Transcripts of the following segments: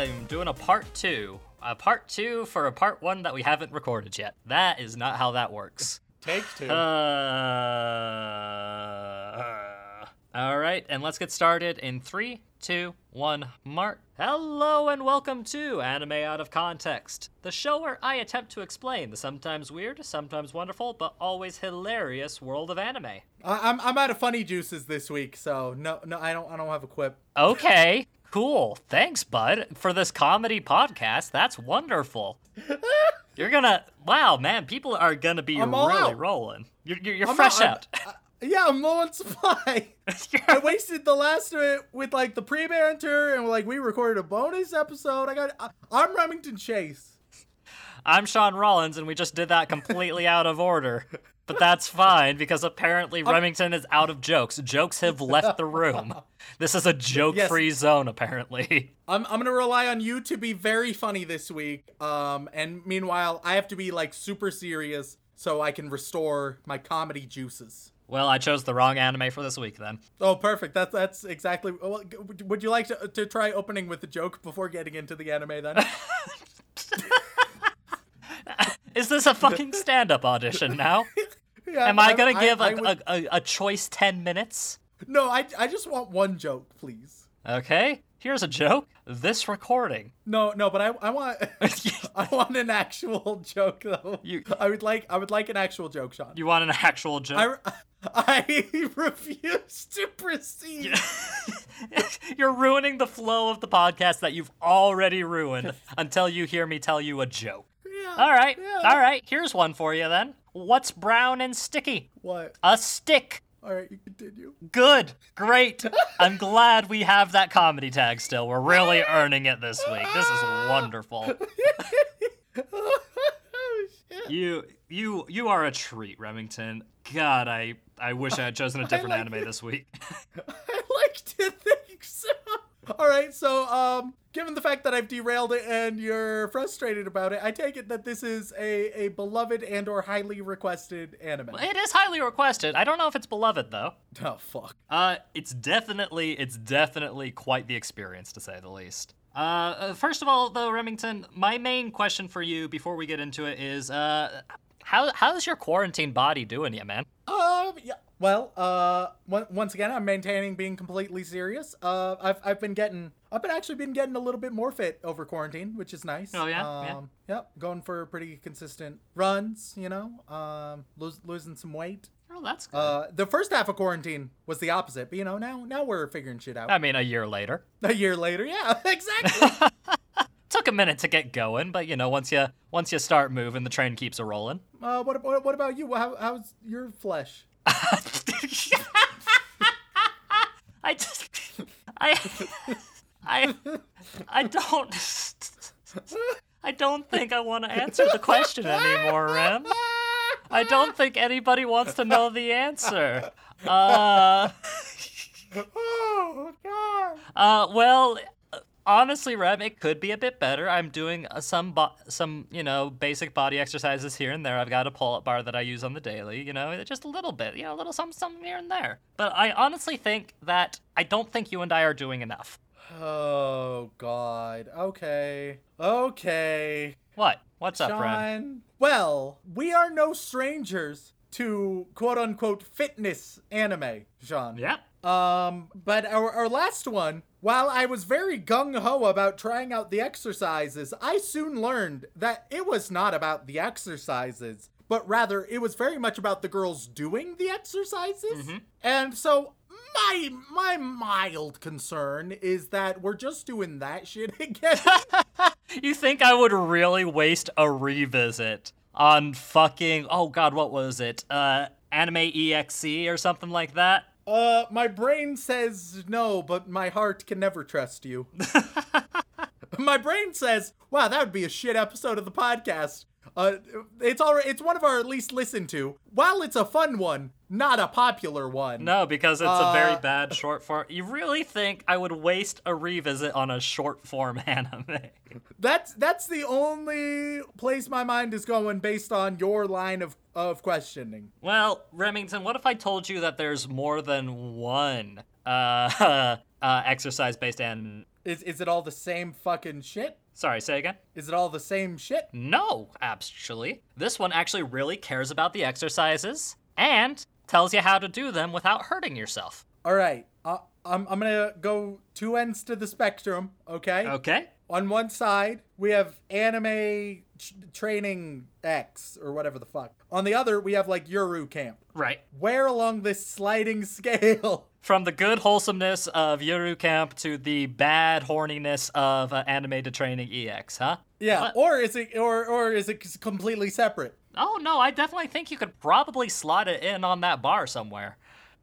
I'm doing a part two. A part two for a part one that we haven't recorded yet. That is not how that works. Take two. Uh, all right, and let's get started in three, two, one, mark. Hello and welcome to Anime Out of Context, the show where I attempt to explain the sometimes weird, sometimes wonderful, but always hilarious world of anime. I- I'm I'm out of funny juices this week, so no no I don't I don't have a quip. Okay, cool. Thanks, bud, for this comedy podcast. That's wonderful. You're gonna, wow, man, people are gonna be I'm all really out. rolling. You're, you're, you're fresh out. I'm- I- yeah, I'm low on supply. I wasted the last of it with like the pre-banter and like we recorded a bonus episode. I got I, I'm Remington Chase. I'm Sean Rollins, and we just did that completely out of order. But that's fine because apparently Remington is out of jokes. Jokes have left the room. This is a joke-free zone, apparently. I'm I'm gonna rely on you to be very funny this week. Um, and meanwhile, I have to be like super serious so I can restore my comedy juices. Well, I chose the wrong anime for this week then. Oh, perfect. That's that's exactly. Well, would you like to to try opening with a joke before getting into the anime then? Is this a fucking stand-up audition now? Yeah, Am I gonna I- give I a would- a, a, a choice 10 minutes? No, I I just want one joke, please. Okay, here's a joke. This recording. No, no, but I I want I want an actual joke though. You- I would like I would like an actual joke, Sean. You want an actual joke? I I refuse to proceed. You're ruining the flow of the podcast that you've already ruined until you hear me tell you a joke. Yeah. All right, Yeah. all right, here's one for you then. What's brown and sticky? What? A stick. All right, you continue. Good, great. I'm glad we have that comedy tag still. We're really earning it this week. This is wonderful. oh. You you you are a treat, Remington. God, I I wish I had chosen a different like anime it. this week. I like to think so. All right, so um, given the fact that I've derailed it and you're frustrated about it, I take it that this is a, a beloved and or highly requested anime. it is highly requested. I don't know if it's beloved though. Oh fuck. Uh, it's definitely, it's definitely quite the experience to say the least. Uh, uh, first of all, though, Remington, my main question for you before we get into it is, uh, how how's your quarantine body doing you, man? Um, yeah. Well, uh, once again, I'm maintaining being completely serious. Uh, I've I've been getting, I've been actually been getting a little bit more fit over quarantine, which is nice. Oh, yeah? Yeah. Um, Yep. Going for pretty consistent runs. You know, um, lose, losing some weight. Oh, that's good. Uh, the first half of quarantine was the opposite, but you know, now now we're figuring shit out. I mean, a year later. a year later, yeah, exactly. Took a minute to get going, but you know, once you once you start moving, the train keeps a rolling. uh, what, what what about you? How, how's your flesh? I just, I, I, I don't, I don't think I want to answer the question anymore, Rem. I don't think anybody wants to know the answer. Uh, Oh God. uh, well, honestly, Rem, it could be a bit better. I'm doing uh, some, bo- some, you know, basic body exercises here and there. I've got a pull-up bar that I use on the daily. You know, just a little bit, you know, a little some, some here and there. But I honestly think that I don't think you and I are doing enough. Oh God. Okay. Okay. What? What's up, Rem? Well, we are no strangers to quote unquote fitness anime, Sean. Yeah. Um, but our, our last one, while I was very gung ho about trying out the exercises, I soon learned that it was not about the exercises, but rather it was very much about the girls doing the exercises. And so my my mild concern is that we're just doing that shit again. You think I would really waste a revisit on fucking oh god, what was it? Uh anime exe or something like that? Uh, my brain says no, but my heart can never trust you. my brain says, "Wow, that would be a shit episode of the podcast." Uh, it's all it's one of our least listened to. While it's a fun one, not a popular one. No, because it's a very Uh, bad short form. You really think I would waste a revisit on a short form anime? That's that's the only place my mind is going based on your line of of questioning. Well, Remington, what if I told you that there's more than one uh, uh exercise based anime? Is is it all the same fucking shit? Sorry, say again. Is it all the same shit? No, actually. This one actually really cares about the exercises and tells you how to do them without hurting yourself. All right. Uh, I'm I'm gonna go two ends to the spectrum. Okay. Okay? On one side, we have anime ch- training X or whatever the fuck. On the other, we have like Yuru Camp. Right. Where along this sliding scale? From the good wholesomeness of Yuru Camp to the bad horniness of uh, animated training EX, huh? Yeah, What? or is it or or is it completely separate? Oh no, I definitely think you could probably slot it in on that bar somewhere.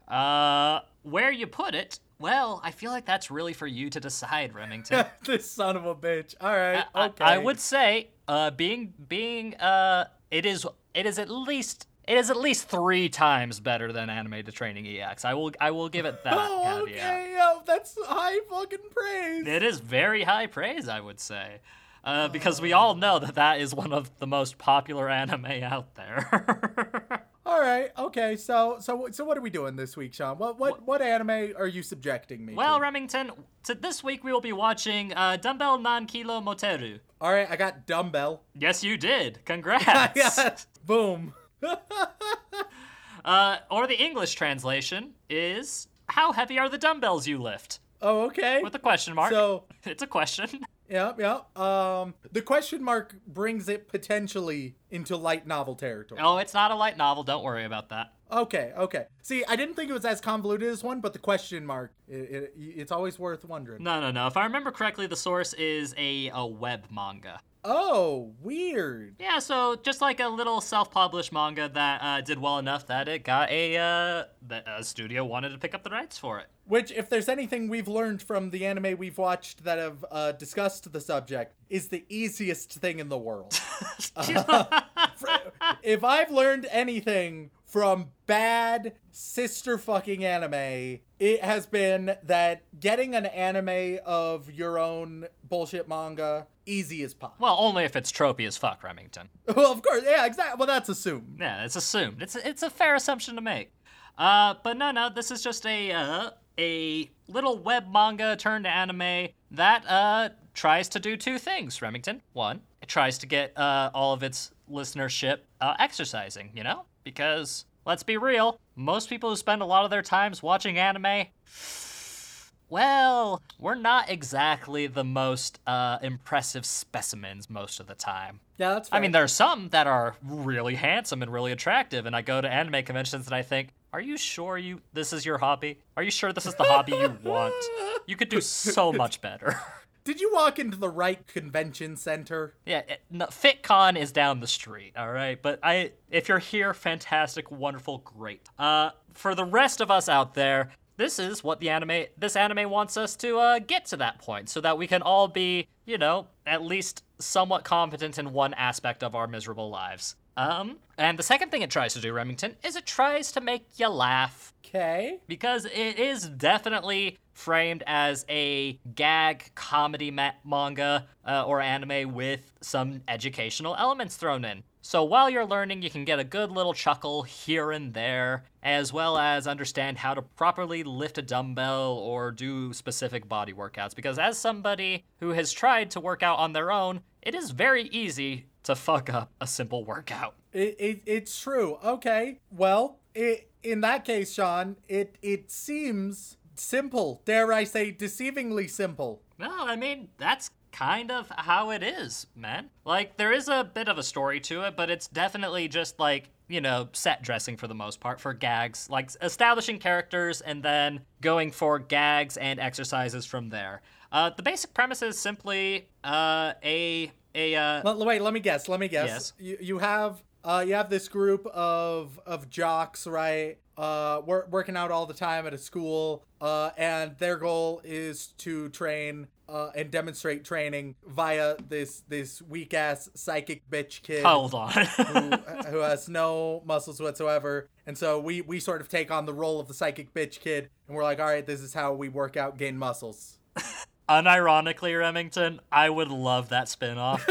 Uh, where you put it? Well, I feel like that's really for you to decide, Remington. this son of a bitch. All right. I- Okay. I, would say, uh, being being uh, it is it is at least it is at least three times better than animated training EX. I will I will give it that Oh, caveat. okay. Yo, that's high fucking praise. It is very high praise, I would say. Uh, because we all know that that is one of the most popular anime out there. All right. Okay. So so so what are we doing this week, Sean? What what what anime are you subjecting me to? well, to? Remington, to this week we will be watching uh, Dumbbell Nan Kilo Moteru. All right. I got dumbbell. Yes, you did. Congrats. Boom. Uh, or the English translation is How heavy are the dumbbells you lift? Oh, okay. With a question mark. So it's a question. yeah, yeah. Um, the question mark brings it potentially into light novel territory. Oh, it's not a light novel. Don't worry about that. Okay, okay. See, I didn't think it was as convoluted as one, but the question mark, it, it, it's always worth wondering. No, no, no. If I remember correctly, the source is a, a web manga. Oh, weird. Yeah, so just like a little self-published manga that uh, did well enough that it got a uh, that a studio wanted to pick up the rights for it. Which, if there's anything we've learned from the anime we've watched that have uh, discussed the subject, is the easiest thing in the world. if I've learned anything from bad sister fucking anime, it has been that getting an anime of your own bullshit manga easy as pop. Well, only if it's tropey as fuck, Remington. Well, of course, yeah, exactly. Well, that's assumed. Yeah, it's assumed. It's it's a fair assumption to make. Uh, but no, no, this is just a uh, a little web manga turned anime that uh tries to do two things. Remington, one, it tries to get uh all of its listenership uh, exercising. You know, because let's be real, most people who spend a lot of their times watching anime. Well, we're not exactly the most uh, impressive specimens most of the time. Yeah, that's. fair. I mean, there are some that are really handsome and really attractive, and I go to anime conventions and I think, are you sure you this is your hobby? Are you sure this is the hobby you want? You could do so much better. Did you walk into the right convention center? yeah, it, no, FitCon is down the street, all right. But I, if you're here, fantastic, wonderful, great. Uh, for the rest of us out there, this is what the anime, this anime wants us to uh, get to that point, so that we can all be, you know, at least somewhat competent in one aspect of our miserable lives. Um, and the second thing it tries to do, Remington, is it tries to make you laugh Okay. because it is definitely framed as a gag comedy ma- manga uh, or anime with some educational elements thrown in. So while you're learning, you can get a good little chuckle here and there, as well as understand how to properly lift a dumbbell or do specific body workouts. Because as somebody who has tried to work out on their own, it is very easy to fuck up a simple workout. It, it it's true. Okay. Well, it, in that case, Sean, it it seems simple. Dare I say, deceivingly simple. No, I mean, that's kind of how it is, man. Like, there is a bit of a story to it, but it's definitely just like, you know, set dressing for the most part for gags, like establishing characters and then going for gags and exercises from there. Uh, the basic premise is simply uh, a a uh, wait, let me guess. Let me guess. Yes. You you have uh, you have this group of of jocks, right? Uh, wor- working out all the time at a school, uh, and their goal is to train uh, and demonstrate training via this this weak ass psychic bitch kid Hold on. who, who has no muscles whatsoever. And so we we sort of take on the role of the psychic bitch kid, and we're like, all right, this is how we work out, gain muscles. Unironically, Remington, I would love that spin-off.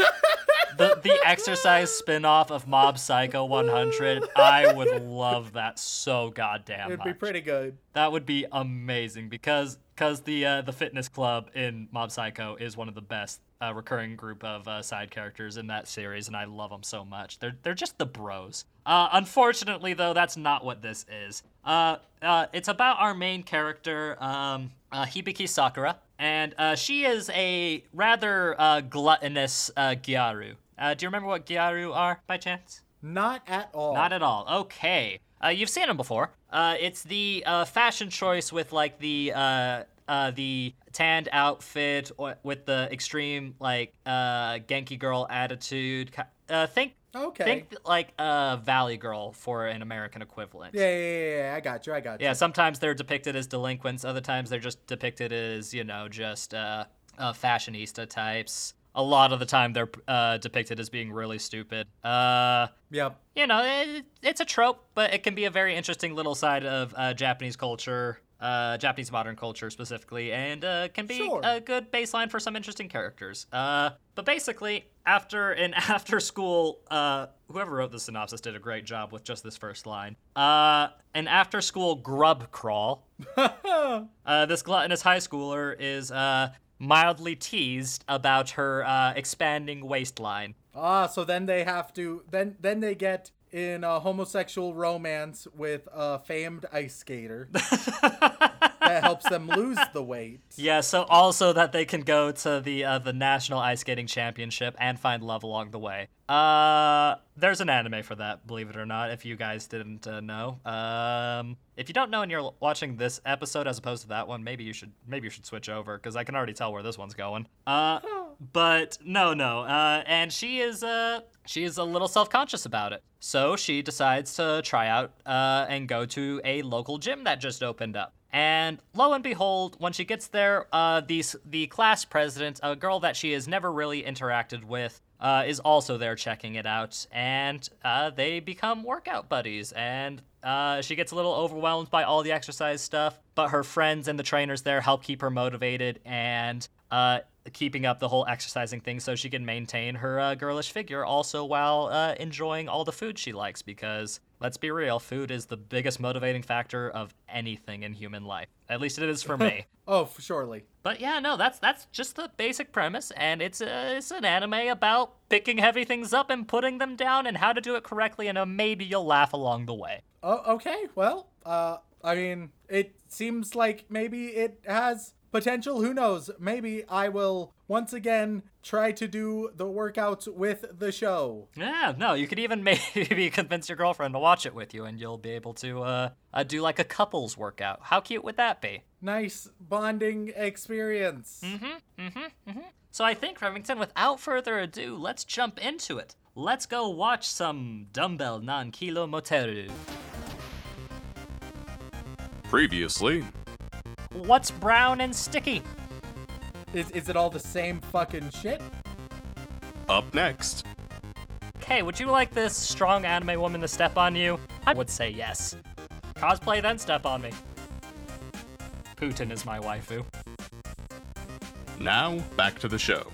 the the exercise spin-off of Mob Psycho 100. I would love that so goddamn It'd much. be pretty good. That would be amazing because because the uh, the fitness club in Mob Psycho is one of the best uh, recurring group of uh, side characters in that series, and I love them so much. They're they're just the bros. Uh, unfortunately, though, that's not what this is. Uh, uh, it's about our main character, um, uh, Hibiki Sakura, and uh, she is a rather uh, gluttonous uh, Gyaru. Uh, do you remember what Gyaru are by chance? Not at all. Not at all. Okay. Uh, you've seen them before. Uh, it's the uh, fashion choice with like the uh, uh, the tanned outfit or with the extreme like uh, Genki girl attitude. Uh, think Okay. think like uh, Valley Girl for an American equivalent. yeah, yeah, yeah, yeah, I got you. I got you. Yeah, sometimes they're depicted as delinquents. Other times they're just depicted as you know just uh, uh, fashionista types. A lot of the time they're uh, depicted as being really stupid. Uh, Yep. you know, it, it's a trope, but it can be a very interesting little side of uh, Japanese culture, uh, Japanese modern culture specifically, and uh, can be Sure. a good baseline for some interesting characters. Uh, but basically, after an after school, uh, whoever wrote the synopsis did a great job with just this first line. Uh, an after school grub crawl. Uh, this gluttonous high schooler is uh, mildly teased about her uh, expanding waistline. Ah, so then they have to then then they get in a homosexual romance with a famed ice skater that helps them lose the weight. Yeah, so also that they can go to the uh, the national ice skating championship and find love along the way. Uh, there's an anime for that, believe it or not. If you guys didn't uh, know, um, if you don't know and you're watching this episode as opposed to that one, maybe you should maybe you should switch over because I can already tell where this one's going. Uh, but no, no. Uh, and she is uh she is a little self conscious about it, so she decides to try out uh and go to a local gym that just opened up. And lo and behold, when she gets there, uh, the the class president, a girl that she has never really interacted with, uh, is also there checking it out, and uh, they become workout buddies. And uh, she gets a little overwhelmed by all the exercise stuff, but her friends and the trainers there help keep her motivated and uh, keeping up the whole exercising thing so she can maintain her uh, girlish figure also while uh, enjoying all the food she likes because let's be real food is the biggest motivating factor of anything in human life at least it is for me Oh, for surely. but yeah no that's that's just the basic premise and it's uh, it's an anime about picking heavy things up and putting them down and how to do it correctly and uh, maybe you'll laugh along the way Oh, okay. Well, uh, I mean, it seems like maybe it has potential. Who knows? Maybe I will once again try to do the workouts with the show. Yeah, no, you could even maybe convince your girlfriend to watch it with you, and you'll be able to uh, uh, do like a couples workout. How cute would that be? Nice bonding experience. Mhm, mhm, mhm. So I think, Remington, without further ado, let's jump into it. Let's go watch some Dumbbell Nan Kilo Moteru. Previously, What's brown and sticky? Is, is it all the same fucking shit? up next, Okay, would you like this strong anime woman to step on you? I would say yes. Cosplay, then step on me. Putin is my waifu. now back to the show.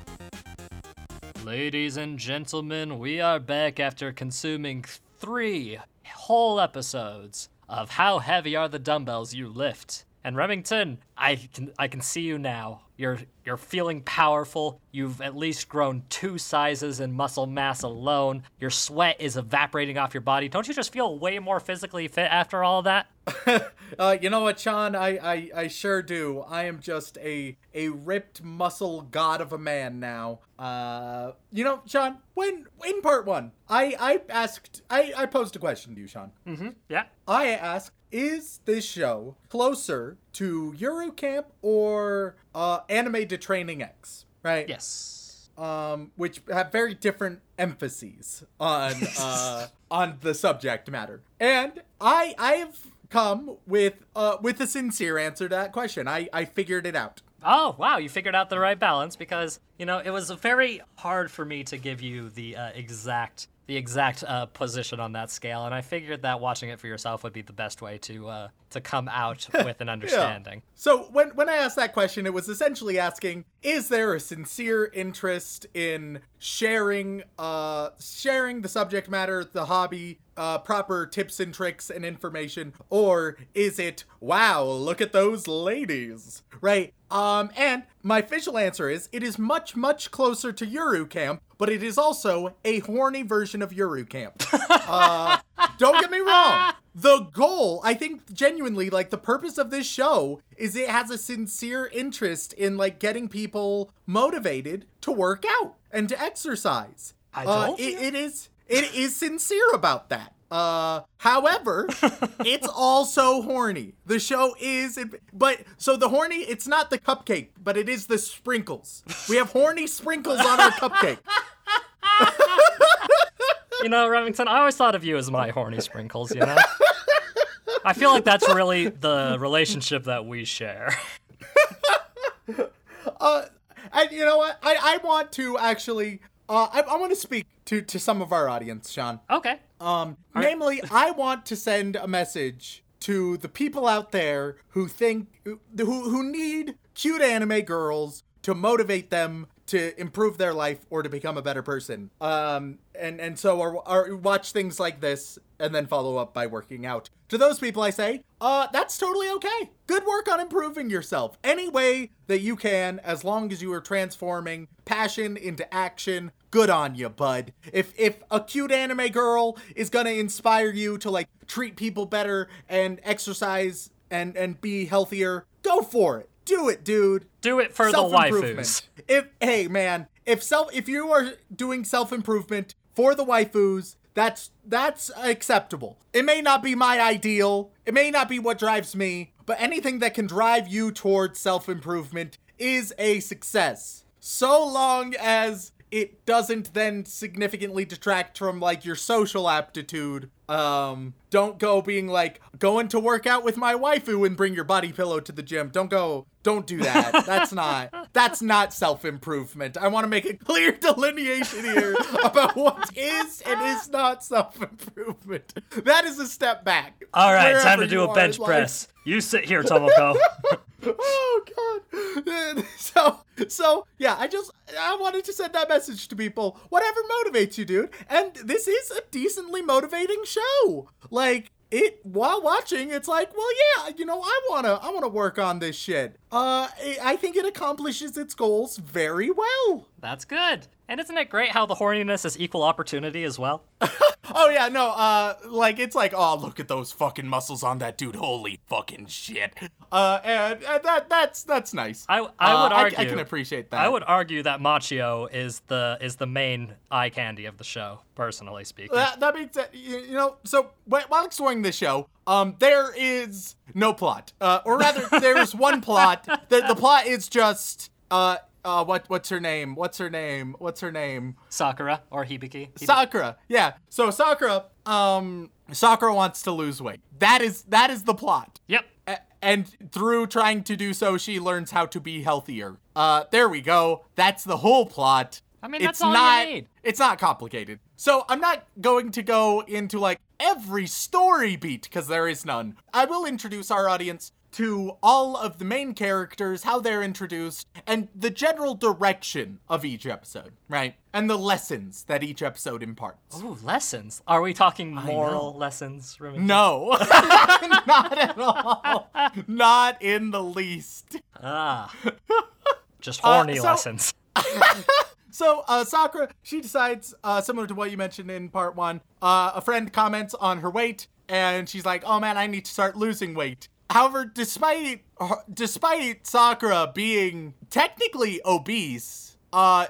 Ladies and gentlemen, we are back after consuming three whole episodes of How Heavy Are the Dumbbells You Lift. And Remington, I can I can see you now. You're you're feeling powerful. You've at least grown two sizes in muscle mass alone. Your sweat is evaporating off your body. Don't you just feel way more physically fit after all of that? Uh, you know what, Sean? I, I, I sure do. I am just a a ripped muscle god of a man now. Uh, you know, Sean. When in part one, I I asked I I posed a question to you, Sean. Mm-hmm. Yeah. I asked, is this show closer to Yuru Camp or uh, Anime to Training X? Right. Yes. um, which have very different emphases on uh, on the subject matter. And I I've come with uh, with a sincere answer to that question. I I figured it out. Oh, wow, you figured out the right balance because, you know, it was very hard for me to give you the uh, exact the exact uh, position on that scale, and I figured that watching it for yourself would be the best way to uh, to come out with an understanding. So when when I asked that question, it was essentially asking: Is there a sincere interest in sharing uh sharing the subject matter, the hobby, uh, proper tips and tricks and information, or is it wow, look at those ladies, right? Um, and my official answer is it is much much closer to Yuru Camp, but it is also a horny version of Yuru Camp. Uh, don't get me wrong. The goal, I think genuinely, like the purpose of this show is it has a sincere interest in like getting people motivated to work out and to exercise. I Uh, told it- you. it is it is sincere about that. Uh, however, it's also horny. The show is, but so the horny, it's not the cupcake, but it is the sprinkles. We have horny sprinkles on our cupcake. You know, Remington, I always thought of you as my horny sprinkles, you know? I feel like that's really the relationship that we share. Uh, and you know what? I, I want to actually, uh, I, I want to speak to, to some of our audience, Sean. Okay. Um, namely, I want to send a message to the people out there who think who who need cute anime girls to motivate them to improve their life or to become a better person. Um, and and so or, or watch things like this and then follow up by working out. To those people, I say, uh, that's totally okay. Good work on improving yourself any way that you can, as long as you are transforming passion into action. Good on you, bud. If if a cute anime girl is gonna inspire you to like treat people better and exercise and and be healthier, go for it. Do it, dude Do it for the waifus. If hey man, if self if you are doing self-improvement for the waifus, that's that's acceptable. It may not be my ideal. It may not be what drives me, but anything that can drive you towards self-improvement is a success. So long as it doesn't then significantly detract from like your social aptitude. Um, don't go being like going to work out with my waifu and bring your body pillow to the gym. Don't go. Don't do that. That's not. That's not self improvement. I want to make a clear delineation here about what is and is not self improvement. That is a step back. All right, time to do a bench in life. press. You sit here, Tomoko. oh god so so yeah i just i wanted to send that message to people whatever motivates you dude and this is a decently motivating show like it while watching it's like well yeah you know i want to i want to work on this shit. Uh i think it accomplishes its goals very well That's good. And isn't it great how the horniness is equal opportunity as well? oh yeah no uh like it's like oh look at those fucking muscles on that dude holy fucking shit uh and, and that that's that's nice I, I Uh, would argue. I, can appreciate that I would argue that Machio is the is the main eye candy of the show, personally speaking. That, that means that you, know. So while exploring this show, um, there is no plot, uh, or rather, there is one plot. The, the plot is just uh, uh, what what's her name? What's her name? What's her name? Sakura or Hibiki. Hibi- Sakura. Yeah. So Sakura, um, Sakura wants to lose weight. That is that is the plot. Yep. A- and through trying to do so, she learns how to be healthier. Uh, there we go. That's the whole plot. I mean, that's it's all you need. It's not complicated. So I'm not going to go into like every story beat because there is none. I will introduce our audience to all of the main characters, how they're introduced, and the general direction of each episode, right? And the lessons that each episode imparts. Ooh, lessons. Are we talking moral lessons, Remington? No, not at all. Not in the least. Ah. Just horny so- lessons. So, uh, Sakura, she decides, uh, similar to what you mentioned in part one, uh, a friend comments on her weight, and she's like, "Oh man, I need to start losing weight." However, despite despite Sakura being technically obese, uh,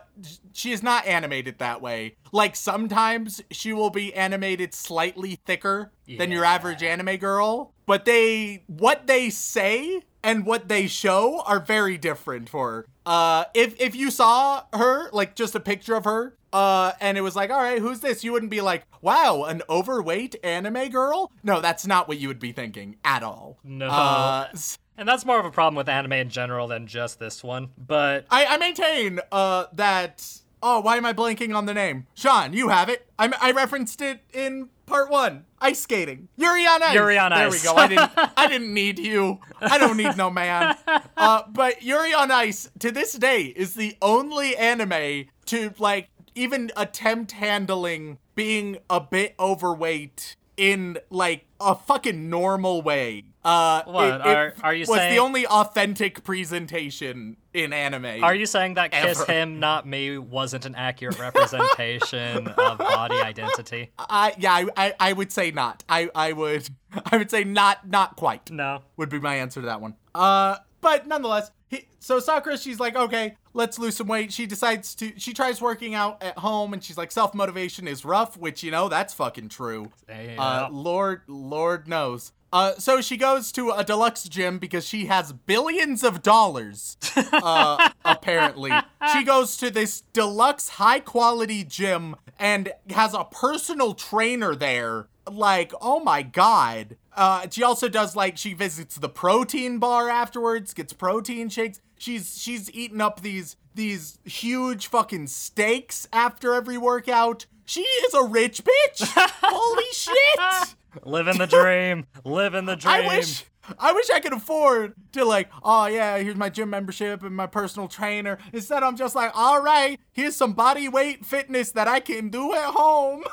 she is not animated that way. Like sometimes she will be animated slightly thicker than your average anime girl, but they what they say and what they show are very different for her. Uh, if if you saw her, like just a picture of her, uh, and it was like, all right, who's this? You wouldn't be like, wow, an overweight anime girl? No, that's not what you would be thinking at all. No. Uh, And that's more of a problem with anime in general than just this one. But I, I maintain uh, that. Oh, why am I blanking on the name? Sean, you have it. I, I referenced it in part one. Ice skating. Yuri on ice. Yuri on there Ice. we go. I didn't. I didn't need you. I don't need no man. Uh, but Yuri on Ice to this day is the only anime to like even attempt handling being a bit overweight in like a fucking normal way. Uh, What, it- it are- are you was saying- the only authentic presentation in anime? are you saying that Kiss Him Not Me wasn't an accurate representation of body identity? I yeah, I, I I would say not. I I would I would say not not quite. No. Would be my answer to that one. Uh, but nonetheless, he, so Sakura, she's like, okay, let's lose some weight. She decides to. She tries working out at home, and she's like, self motivation is rough, which you know that's fucking true. Yeah. Uh, Lord, Lord knows. Uh, so she goes to a deluxe gym because she has billions of dollars. Uh, apparently, she goes to this deluxe, high quality gym and has a personal trainer there. Like, oh my god. Uh, she also does like she visits the protein bar afterwards, gets protein shakes. She's she's eating up these these huge fucking steaks after every workout. She is a rich bitch. Holy shit. Living the dream. Living the dream. I wish I wish I could afford to like, oh yeah, here's my gym membership and my personal trainer. Instead, I'm just like, all right, here's some body weight fitness that I can do at home.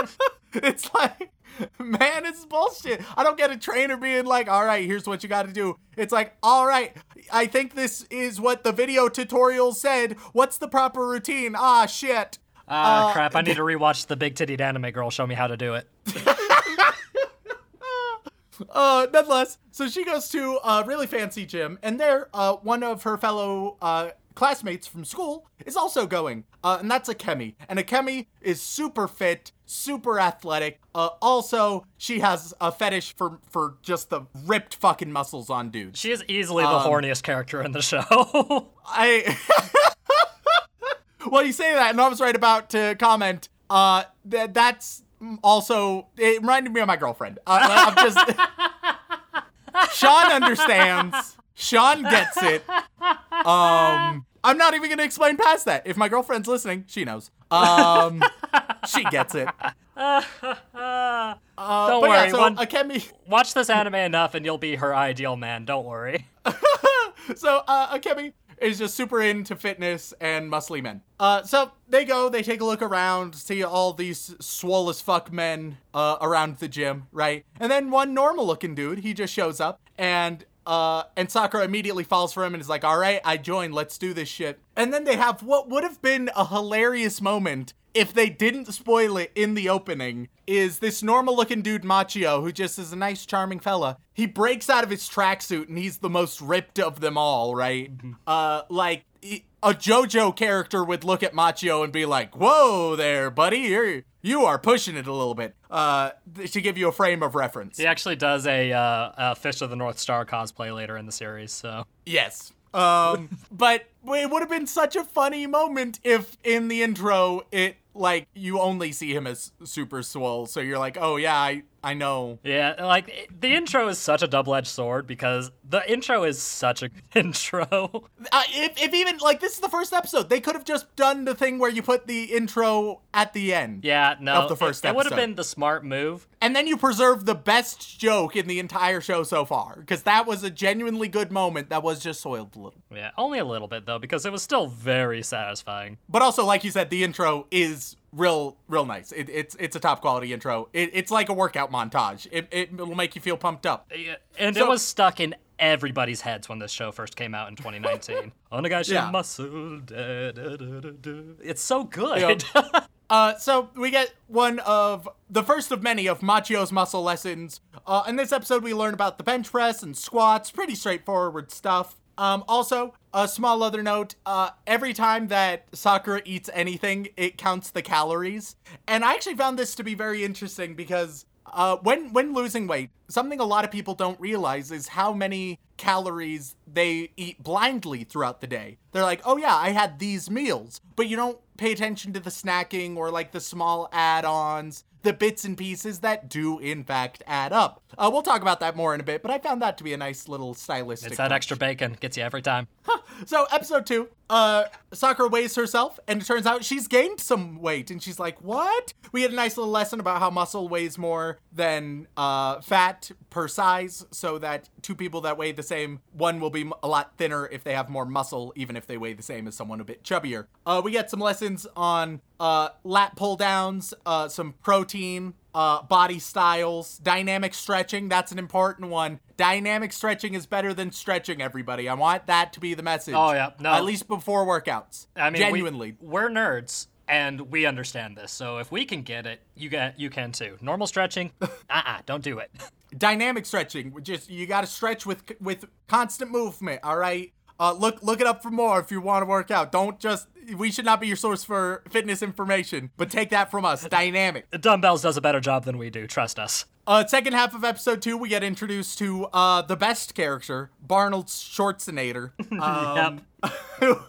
it's like, man, it's bullshit. I don't get a trainer being like, all right, here's what you got to do. It's like, all right, I think this is what the video tutorial said. What's the proper routine? Ah, shit. Ah, Uh, crap. I need to rewatch the big titted anime girl show me how to do it. Uh, nonetheless, so she goes to a really fancy gym, and there, uh, one of her fellow uh, classmates from school is also going, uh, and that's Akemi. And Akemi is super fit, super athletic. Uh, also, she has a fetish for for just the ripped fucking muscles on dudes. She is easily the Um, horniest character in the show. I. well, you say that, and I was right about to comment. Uh, that that's also it reminded me of my girlfriend. Uh, I'm just. Sean understands. Sean gets it. Um, I'm not even gonna explain past that. If my girlfriend's listening, she knows. Um, she gets it. Uh, Don't worry. yeah, so one, Akemi. watch this anime enough and you'll be her ideal man. Don't worry. so uh, Akemi is just super into fitness and muscly men. Uh, so they go, they take a look around, see all these swole as fuck men uh, around the gym, right? And then one normal looking dude, he just shows up and uh, and Sakura immediately falls for him and is like, all right, I join, let's do this shit. And then they have what would have been a hilarious moment if they didn't spoil it in the opening is this normal looking dude Machio who just is a nice charming fella. He breaks out of his tracksuit and he's the most ripped of them all, right? Uh like a JoJo character would look at Machio and be like, "Whoa there, buddy. You're you are pushing it a little bit." Uh to give you a frame of reference. He actually does a, uh, a Fist of the North Star cosplay later in the series, so. Yes. Um, but it would have been such a funny moment if in the intro it like you only see him as super swole, so you're like, oh yeah, I I know. Yeah, like the intro is such a double-edged sword because the intro is such a intro. Uh, if if even like this is the first episode, they could have just done the thing where you put the intro at the end. Yeah, no, Of the first it, it would have been the smart move. And then you preserve the best joke in the entire show so far, because that was a genuinely good moment that was just soiled a little. Yeah, only a little bit though because it was still very satisfying. But also, like you said, the intro is real, real nice. It, it's it's a top quality intro. It, it's like a workout montage. It, it will make you feel pumped up. Yeah, And So- it was stuck in everybody's heads when this show first came out in 2019. Onegai Yeah. muscle. Da, da, da, da, da. It's so good. Uh, so we get one of the first of many of Machio's muscle lessons. Uh, in this episode, we learn about the bench press and squats. Pretty straightforward stuff. Um, also, a small other note: uh, every time that Sakura eats anything, it counts the calories. And I actually found this to be very interesting because uh, when when losing weight, something a lot of people don't realize is how many calories they eat blindly throughout the day. They're like, "Oh yeah, I had these meals," but you don't pay attention to the snacking or like the small add-ons, the bits and pieces that do in fact add up. Uh, we'll talk about that more in a bit, but I found that to be a nice little stylistic. It's that extra bacon gets you every time. So episode two, uh, Sakura weighs herself, and it turns out she's gained some weight, and she's like, "What?" We had a nice little lesson about how muscle weighs more than uh, fat per size, so that two people that weigh the same, one will be a lot thinner if they have more muscle, even if they weigh the same as someone a bit chubbier. Uh, we get some lessons on uh, lat pull downs, uh, some protein, uh, body styles, dynamic stretching. That's an important one. Dynamic stretching is better than stretching, everybody. I want that to be the message. Oh, yeah. No. At least before workouts. I mean, genuinely. we, we're nerds and we understand this. So if we can get it, you get you can too. Normal stretching, uh-uh, don't do it. Dynamic stretching. Just you got to stretch with with constant movement. All right. Uh, look look it up for more if you want to work out. Don't just. We should not be your source for fitness information, but take that from us. Dynamic. Dumbbells does a better job than we do. Trust us. Uh, second half of episode two, we get introduced to uh the best character, Barnold Schwarzenegger. Um,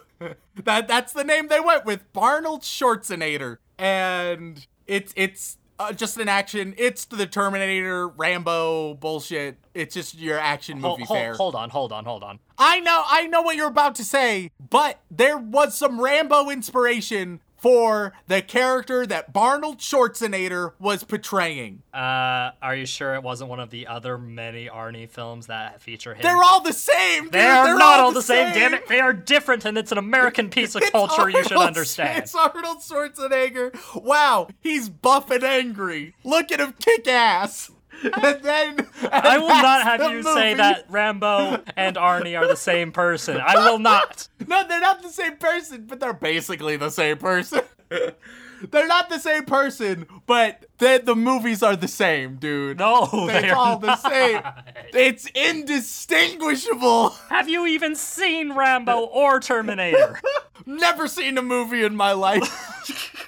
that that's the name they went with, Barnold Schwarzenegger, and it's it's uh, just an action. It's the Terminator, Rambo bullshit. It's just your action movie hold, fare. hold on, hold on, hold on. I know, I know what you're about to say, but there was some Rambo inspiration for the character that Barnold Schwarzenegger was portraying. Uh, are you sure it wasn't one of the other many Arnie films that feature him? They're all the same. Dude. They are They're not all the same, damn it. They are different, and it's an American piece of culture you should understand. It's Arnold Schwarzenegger. Wow, he's buff and angry. Look at him kick ass. And then I will not have you say that Rambo and Arnie are the same person. I will not. No, they're not the same person, but they're basically the same person. they're not the same person, but the the movies are the same, dude. No, They're they all the same. It's indistinguishable. Have you even seen Rambo or Terminator? Never seen a movie in my life.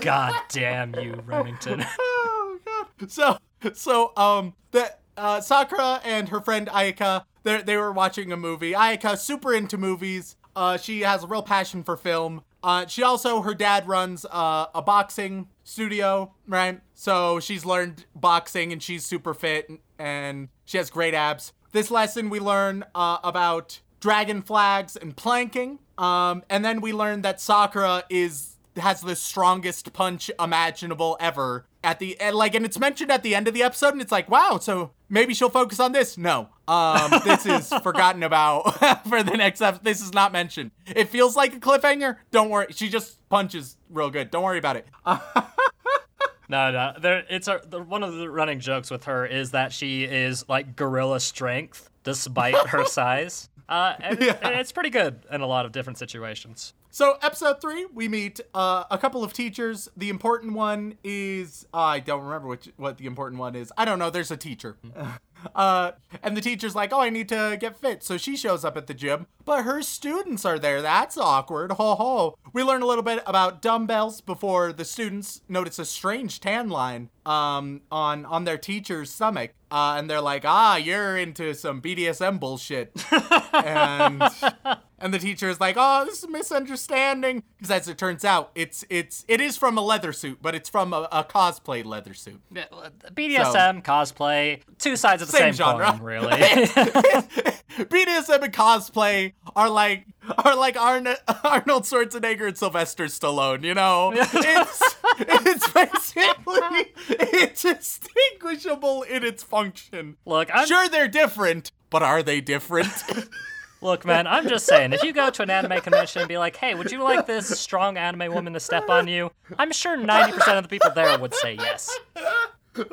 God damn you, Remington. oh god. So so um the uh Sakura and her friend Ayaka they they were watching a movie. Ayaka super into movies. Uh she has a real passion for film. Uh she also her dad runs uh, a boxing studio, right? So she's learned boxing and she's super fit and, and she has great abs. This lesson we learn uh, about dragon flags and planking. Um and then we learn that Sakura is has the strongest punch imaginable ever at the and like and it's mentioned at the end of the episode and it's like wow so maybe she'll focus on this no um this is forgotten about for the next episode this is not mentioned it feels like a cliffhanger don't worry she just punches real good don't worry about it No, no. There, it's a, the, one of the running jokes with her is that she is like gorilla strength despite her size. Uh, and, Yeah. and it's pretty good in a lot of different situations. So, episode three, we meet uh, a couple of teachers. The important one is I don't remember which what the important one is. I don't know. There's a teacher, uh, and the teacher's like, "Oh, I need to get fit." So she shows up at the gym, but her students are there. That's awkward. Ho ho. We learn a little bit about dumbbells before the students notice a strange tan line um, on on their teacher's stomach, uh, and they're like, "Ah, you're into some BDSM bullshit," and. And the teacher is like, "Oh, this is a misunderstanding." Because as it turns out, it's it's it is from a leather suit, but it's from a, a cosplay leather suit. Yeah, well, BDSM, cosplay, two sides of the Same same, genre. coin, really. BDSM and cosplay are like are like Arn- Arnold Schwarzenegger and Sylvester Stallone. You know, it's it's basically indistinguishable in its function. Look, I'm Sure, they're different, but are they different? Look, man, I'm just saying, if you go to an anime convention and be like, hey, would you like this strong anime woman to step on you? I'm sure 90% of the people there would say yes.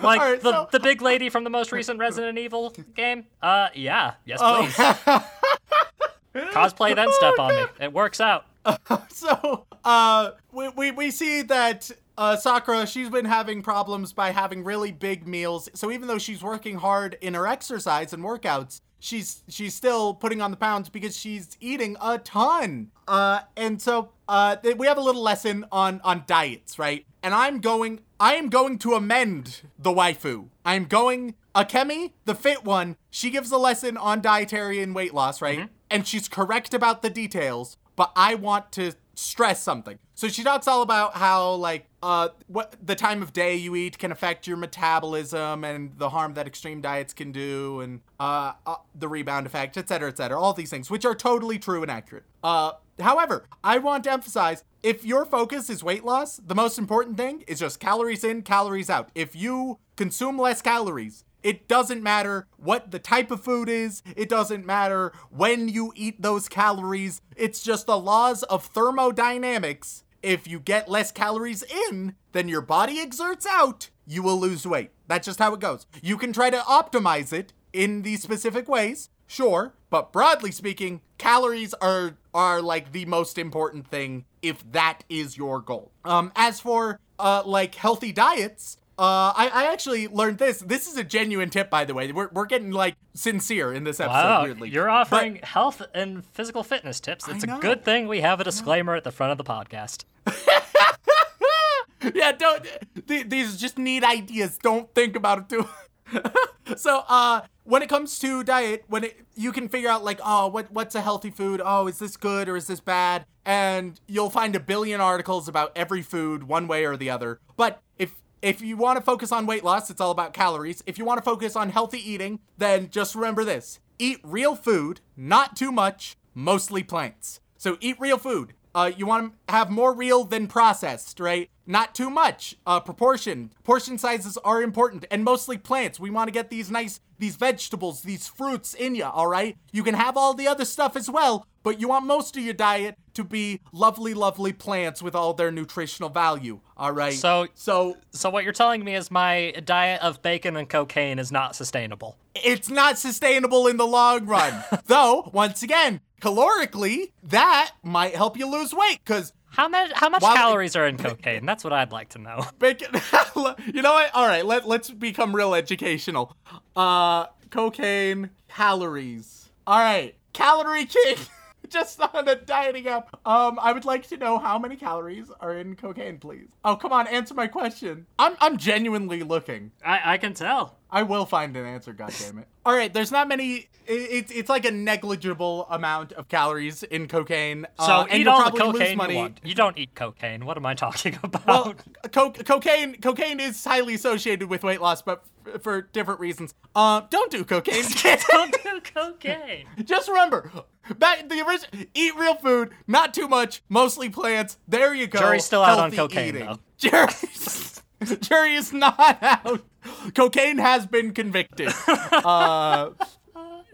Like Alright, the, so- the big lady from the most recent Resident Evil game? Uh, yeah. Yes, Oh. please. Cosplay, then step on me. It works out. So, uh, we, we, we see that uh, Sakura, she's been having problems by having really big meals. So even though she's working hard in her exercise and workouts, she's she's still putting on the pounds because she's eating a ton. Uh, and so uh, we have a little lesson on on diets, right? And I'm going, I am going to amend the waifu. I'm going. Akemi, the fit one, she gives a lesson on dietary and weight loss, right? And she's correct about the details, but I want to stress something. So she talks all about how like uh what the time of day you eat can affect your metabolism and the harm that extreme diets can do and uh, uh the rebound effect, etc., cetera, etc. Cetera, all these things which are totally true and accurate. Uh however, I want to emphasize if your focus is weight loss, the most important thing is just calories in, calories out. If you consume less calories, it doesn't matter what the type of food is. It doesn't matter when you eat those calories. It's just the laws of thermodynamics. If you get less calories in than your body exerts out, you will lose weight. That's just how it goes. You can try to optimize it in these specific ways, sure, but broadly speaking, calories are are like the most important thing if that is your goal. Um as for uh like healthy diets, uh, I, I actually learned this. This is a genuine tip, by the way. We're, we're getting like sincere in this episode. Wow, weirdly. you're offering health and physical fitness tips. It's a good thing we have a disclaimer at the front of the podcast. yeah, don't. Th- these are just neat ideas. Don't think about it too. so, uh, when it comes to diet, when it you can figure out like, oh, what what's a healthy food? Oh, is this good or is this bad? And you'll find a billion articles about every food, one way or the other. But if if you want to focus on weight loss, it's all about calories. If you want to focus on healthy eating, then just remember this: eat real food, not too much, mostly plants. So eat real food. Uh, you want to have more real than processed, right? Not too much. Uh, proportion. Portion sizes are important, and mostly plants. We want to get these nice, these vegetables, these fruits in you, all right? You can have all the other stuff as well, but you want most of your diet to be lovely, lovely plants with all their nutritional value, all right? So- so So what you're telling me is my diet of bacon and cocaine is not sustainable. it's not sustainable in the long run. Though, once again, calorically, that might help you lose weight because How much how much While- calories are in cocaine? That's what I'd like to know. bacon. you know what? All right, let let's become real educational. Uh, cocaine calories. All right, calorie king. Just on a dieting app. Um, I would like to know how many calories are in cocaine, please. Oh, come on, answer my question. I'm I'm genuinely looking. I, I can tell. I will find an answer, goddammit. All right, there's not many. it- It's it's like a negligible amount of calories in cocaine. So uh, eat all the cocaine money. you want. You don't eat cocaine. What am I talking about? Well, co- cocaine cocaine is highly associated with weight loss, but f- for different reasons. Uh, don't do cocaine. don't do cocaine. Just remember, back the original. Eat real food, not too much, mostly plants. There you go. Jury's still out on cocaine, eating. though. Jury, jury is not out. Cocaine has been convicted. Uh,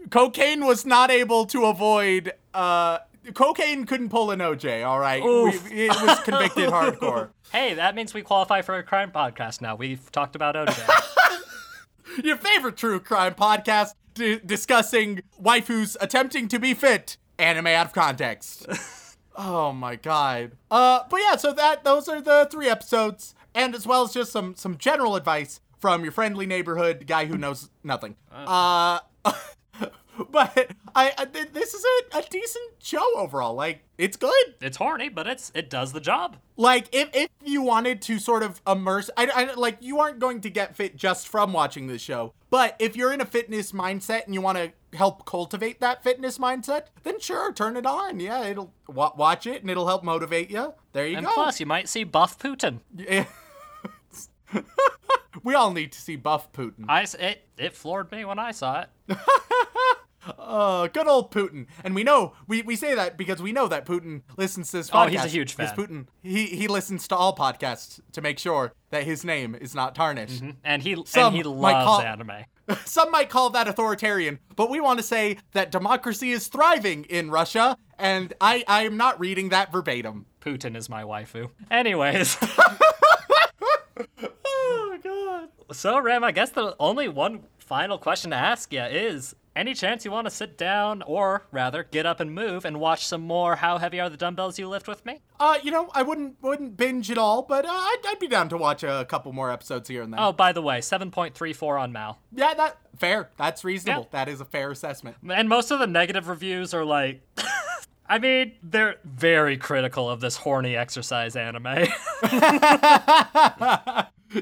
cocaine was not able to avoid. Uh, cocaine couldn't pull an OJ. All right, We- it was convicted hardcore. Hey, that means we qualify for a crime podcast now. We've talked about OJ. your favorite true crime podcast d- discussing waifus attempting to be fit anime out of context oh my god uh but yeah so that those are the three episodes and as well as just some some general advice from your friendly neighborhood guy who knows nothing. Uh but I, I this is a, a decent show overall. Like it's good. It's horny, but it's it does the job. like if, if you wanted to sort of immerse I, I like you aren't going to get fit just from watching this show. But if you're in a fitness mindset and you want to help cultivate that fitness mindset then sure turn it on. Yeah it'll wa- watch it and it'll help motivate you there you And go. plus, you might see buff Putin. Yeah. we all need to see buff putin I it it floored me when I saw it. Uh, good old Putin. And we know we, we say that because we know that Putin listens to this podcast. Oh, he's a huge fan. Putin he he listens to all podcasts to make sure that his name is not tarnished. And he Some and he loves call- anime. Some might call that authoritarian, but we want to say that democracy is thriving in Russia, and I I am not reading that verbatim. Putin is my waifu. Anyways, Oh god. so Ram, I guess the only one final question to ask you is: any chance you want to sit down, or rather, get up and move and watch some more How Heavy Are the Dumbbells You Lift with me? Uh, you know, I wouldn't wouldn't binge at all, but uh, I'd, I'd be down to watch a couple more episodes here and there. Oh, by the way, 7.34 on Mal. yeah, that fair. That's reasonable. Yeah. That is a fair assessment. And most of the negative reviews are like. I mean, they're very critical of this horny exercise anime,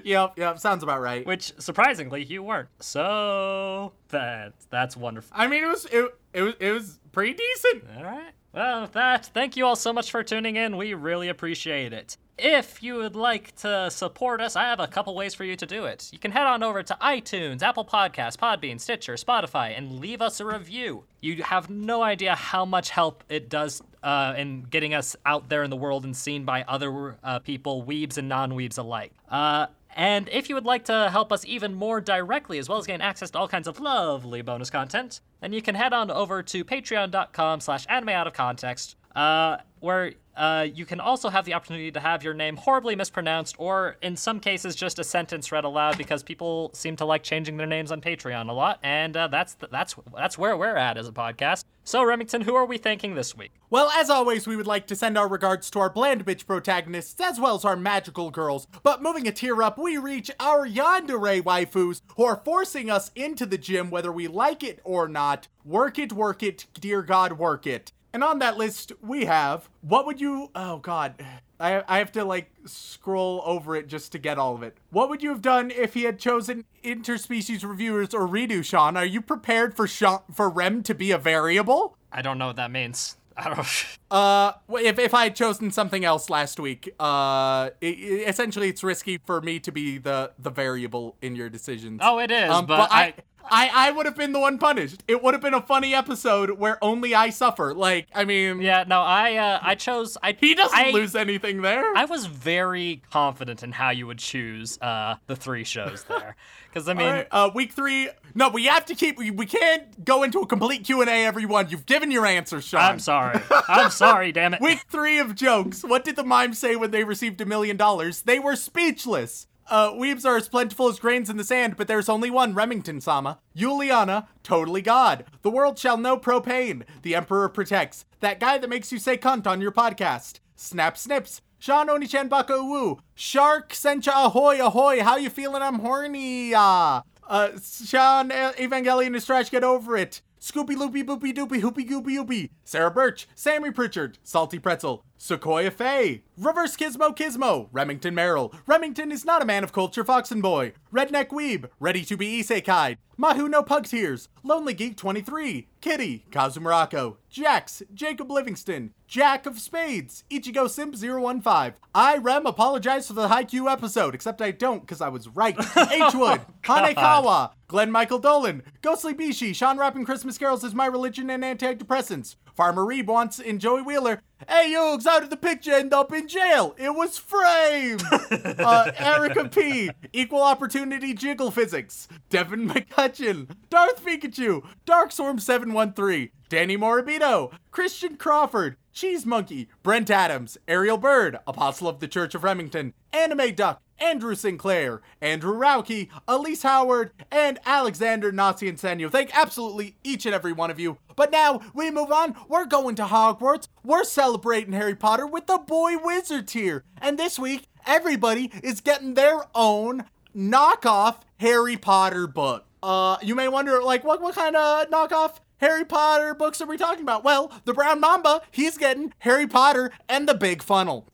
yep, yep, sounds about right. which surprisingly you weren't. So that's that's wonderful. I mean, it was it, it was it was pretty decent. All right. Well, with that, thank you all so much for tuning in. We really appreciate it. If you would like to support us, I have a couple ways for you to do it. You can head on over to iTunes, Apple Podcasts, Podbean, Stitcher, Spotify, and leave us a review. You have no idea how much help it does uh, in getting us out there in the world and seen by other uh, people, weebs and non-weebs alike. Uh, and if you would like to help us even more directly, as well as gain access to all kinds of lovely bonus content, then you can head on over to patreon.com slash anime out of context, uh, where uh, you can also have the opportunity to have your name horribly mispronounced, or in some cases, just a sentence read aloud because people seem to like changing their names on Patreon a lot, and uh, that's that's that's where we're at as a podcast. So Remington, who are we thanking this week? Well, as always, we would like to send our regards to our bland bitch protagonists as well as our magical girls. But moving a tier up, we reach our yandere waifus who are forcing us into the gym whether we like it or not. Work it, work it, dear God, work it. And on that list, we have what would you? Oh God, I I have to like scroll over it just to get all of it. What would you have done if he had chosen interspecies reviewers or redo? Sean, are you prepared for Sean, for Rem to be a variable? I don't know what that means. I don't. Uh, if, if I had chosen something else last week, uh, i i essentially it's risky for me to be the the variable in your decisions. Oh, it is, Um, but, I, I, I I would have been the one punished. It would have been a funny episode where only I suffer. Like, I mean, Yeah, no, I uh, I chose. I he doesn't I, lose anything there. I was very confident in how you would choose uh, the three shows there, because I mean, All right, uh, week three. No, we have to keep. We, we can't go into a complete Q and A. Everyone, you've given your answer, Sean. I'm sorry. I'm sorry. Damn it. Week three of jokes. What did the mime say when they received a million dollars? They were speechless. Uh, weebs are as plentiful as grains in the sand, but there's only one Remington Sama. Juliana, totally God. The world shall know propane. The Emperor protects. That guy that makes you say cunt on your podcast. Snap snips. Sean Onichan Baka Uwu. Shark Sencha Ahoy Ahoy. How you feeling? I'm horny. Uh, uh Sean Evangelion is trash. Get over it. Scoopy Loopy Boopy Doopy Hoopy Goopy Oopy, Sarah Birch, Sammy Pritchard, Salty Pretzel, Sequoia Faye, Reverse Gizmo Gizmo, Remington Merrill, Remington is not a man of culture, Fox and Boy, Redneck Weeb, Ready to be Isekai, Mahu No Pug Tears, Lonely Geek 23, Kitty, Kazumurako, Jax, Jacob Livingston, Jack of Spades, Ichigo Simp 015. I, Rem, apologize for the Haikyuu episode, except I don't because I was right. H. Wood, Hanekawa, Glenn Michael Dolan, Ghostly Bishi, Sean Rapping Christmas Carols is my religion and antidepressants. Farmer Reeb wants in Joey Wheeler. Hey, Yugs, how did the picture end up in jail? It was framed. uh, Erica P. Equal opportunity jiggle physics. Devin McCutcheon. Darth Pikachu. Darkstorm 713. Danny Morabito. Christian Crawford. Cheese Monkey. Brent Adams. Ariel Bird. Apostle of the Church of Remington. Anime Duck. Andrew Sinclair, Andrew Rauke, Elise Howard, and Alexander Nazi and Sanyo. Thank absolutely each and every one of you. But now we move on. We're going to Hogwarts. We're celebrating Harry Potter with the Boy Wizard tier. And this week, everybody is getting their own knockoff Harry Potter book. Uh, you may wonder, like, what, what kind of knockoff Harry Potter books are we talking about? Well, the Brown Mamba, he's getting Harry Potter and the Big Funnel.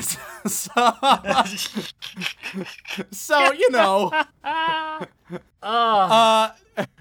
So, so you know, uh,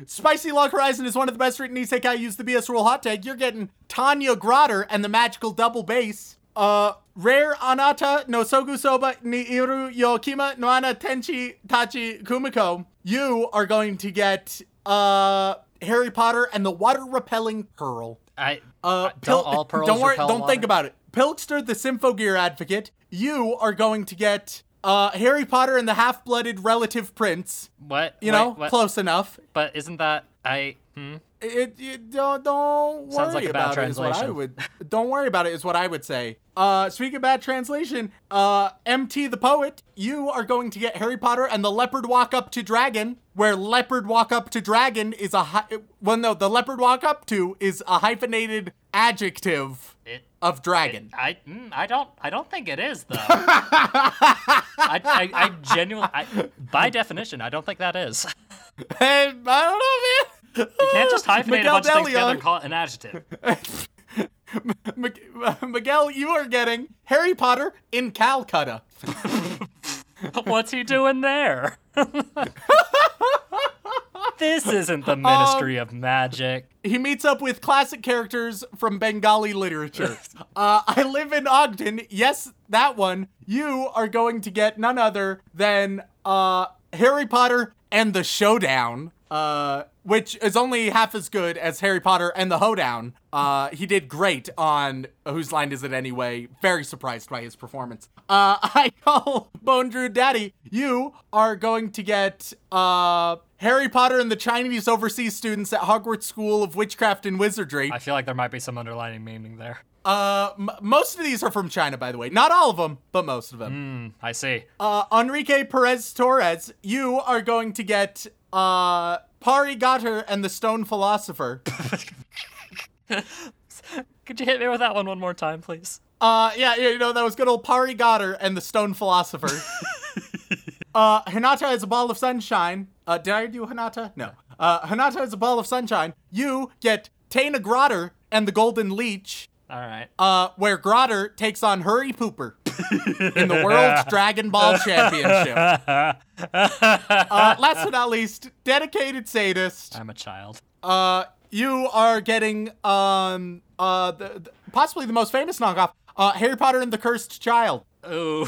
Spicy Log Horizon is one of the best written isekai. Use the BS rule hot tag. You're getting Tanya Grotter and the magical double bass. Uh, rare Anata no Sogu Soba ni Iru Yokima no Ana Tenchi Tachi Kumiko. You are going to get uh Harry Potter and the water repelling pearl. I Uh, don't Pil- all pearls don't worry, don't think about it. Pilkster, the Symphogear advocate, you are going to get uh, Harry Potter and the Half-Blooded Relative Prince. what You Wait, know, what? close enough. But isn't that I? Hmm. it, it don't don't worry Sounds like a bad about it is what I translation. would don't worry about it is what I would say. Uh speaking of bad translation, uh MT the poet, you are going to get Harry Potter and the leopard walk up to dragon, where leopard walk up to dragon is a hy- well no, the leopard walk up to is a hyphenated adjective It, of dragon. I mm, I don't I don't think it is though. I, I, I genuinely I, by definition I don't think that is. Hey, I don't know, man. You can't just hyphenate Miguel a bunch of things together and call it an adjective. Mig- Miguel, you are getting Harry Potter in Calcutta. What's he doing there? This isn't the Ministry of Magic. He meets up with classic characters from Bengali literature. uh, I live in Ogden. Yes, that one. You are going to get none other than uh, Harry Potter and the Showdown, uh, which is only half as good as Harry Potter and the Hoedown. Uh, he did great on Whose Line Is It Anyway? Very surprised by his performance. Uh, I call Bone Drew Daddy. You are going to get uh, Harry Potter and the Chinese overseas students at Hogwarts School of Witchcraft and Wizardry. I feel like there might be some underlining meaning there. Uh, m- most of these are from China, by the way. Not all of them, but most of them. I see. Uh, Enrique Perez Torres, you are going to get uh Pari Gatter and the Stone Philosopher. Could you hit me with that one one more time, please? Uh, yeah, yeah, you know, that was good old Pari Gatter and the Stone Philosopher. uh, Hinata is a ball of sunshine. Uh, did I do Hanata? No. Uh, Hinata is a ball of sunshine. You get Taina Grotter and the Golden Leech, All right. uh, where Grotter takes on Hurry Pooper in the World's Dragon Ball Championship. Uh, last but not least, dedicated sadist. I'm a child. Uh, you are getting um uh the, the- possibly the most famous knockoff, uh, Harry Potter and the Cursed Child. Ooh.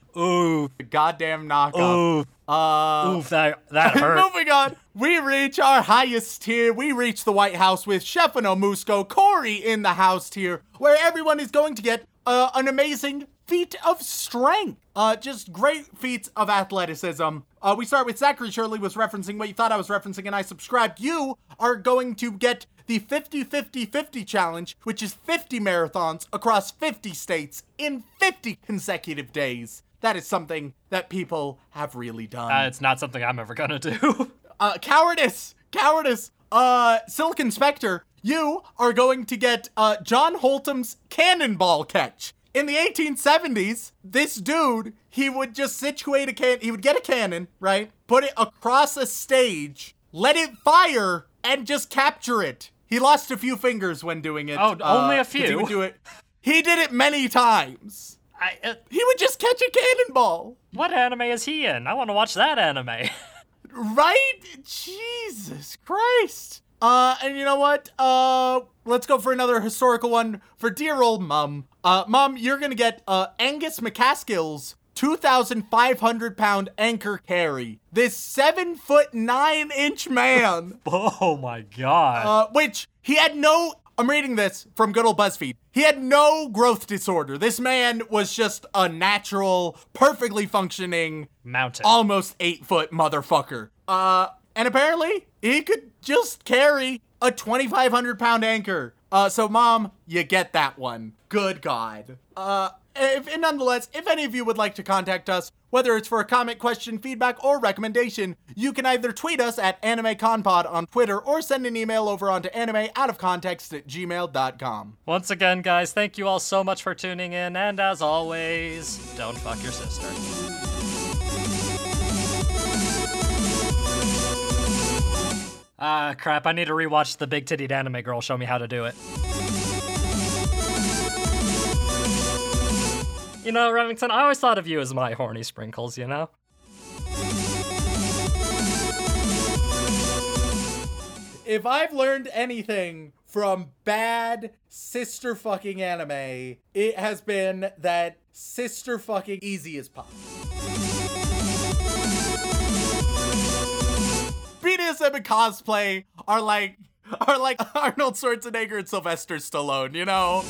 Ooh. The goddamn knockoff. Ooh. Uh, Ooh. That that hurt. Moving on, we reach our highest tier. We reach the White House with Stefano Musco, Cory in the house tier, where everyone is going to get uh, an amazing feat of strength. Uh, just great feats of athleticism. Uh, we start with Zachary Shirley was referencing what you thought I was referencing, and I subscribed. You are going to get the 50 50 50 challenge, which is 50 marathons across 50 states in 50 consecutive days. That is something that people have really done Uh, it's not something I'm ever gonna do. uh, cowardice, cowardice. Uh, Silicon Spectre, you are going to get uh John Holtum's cannonball catch. In the 1870s, this dude, he would just situate a can, he would get a cannon, right? Put it across a stage, let it fire, and just capture it. He lost a few fingers when doing it. Oh, only a 'cause He few? would do it. He did it many times. I, uh, He would just catch a cannonball. what anime is he in? I want to watch that anime. Right? Jesus Christ. Uh, and you know what? Uh, let's go for another historical one for dear old mum. Uh, mum, you're gonna get, uh, Angus MacAskill's 2,500 pound anchor carry. This seven foot nine inch man, oh my god. uh, which he had no, I'm reading this from good old BuzzFeed. He had no growth disorder. This man was just a natural, perfectly functioning, Mountain. almost eight foot motherfucker. Uh, and apparently he could just carry a 2,500 pound anchor. Uh, so mom, you get that one. Good God. Uh, if, nonetheless, if any of you would like to contact us, whether it's for a comment, question, feedback, or recommendation, you can either tweet us at AnimeConPod on Twitter or send an email over onto animeoutofcontext at gmail.com. Once again, guys, thank you all so much for tuning in, and as always, don't fuck your sister. Ah, crap, I need to rewatch the big tittied anime girl show me how to do it. You know, Remington, I always thought of you as my horny sprinkles, you know? if I've learned anything from bad sister fucking anime, it has been that sister fucking easy as pop. BDSM and cosplay are like are like Arnold Schwarzenegger and Sylvester Stallone, you know?